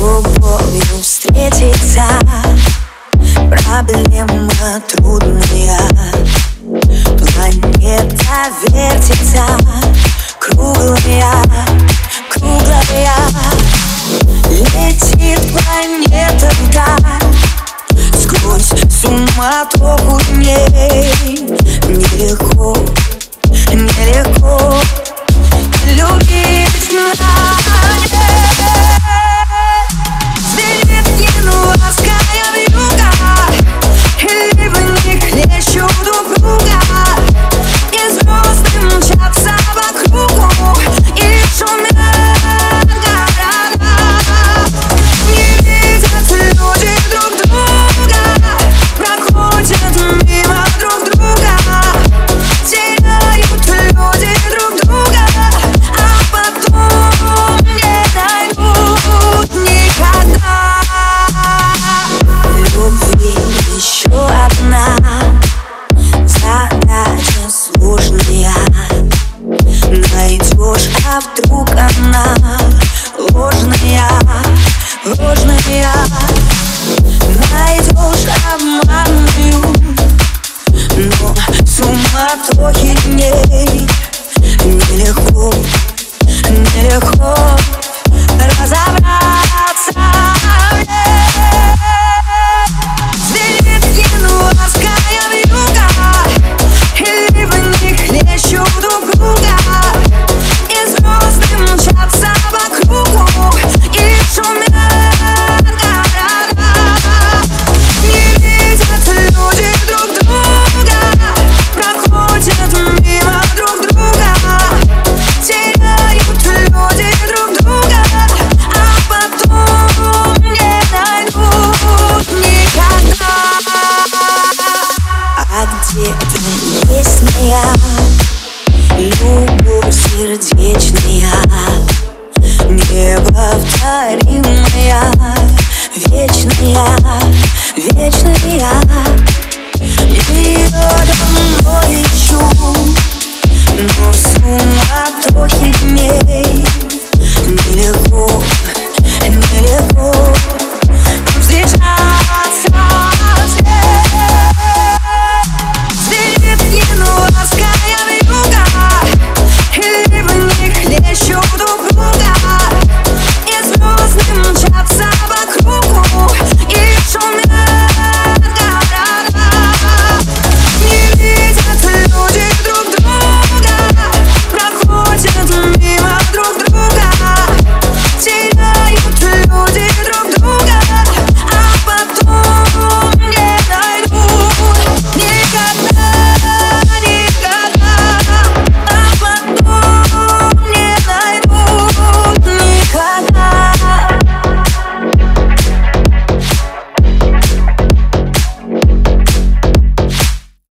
любовью встретиться. Проблема трудная. Планета вертится. Круглая, круглая. Летит планета вдаль Сквозь суматоху дней Нелегко, нелегко А вдруг она ложная, ложная? Найдешь обманную Но суматохи дней Нелегко, нелегко есть моя Любовь сердечная Неповторимая Вечная, вечная Ее домой ищу Но в суматохе дней Нелегко las.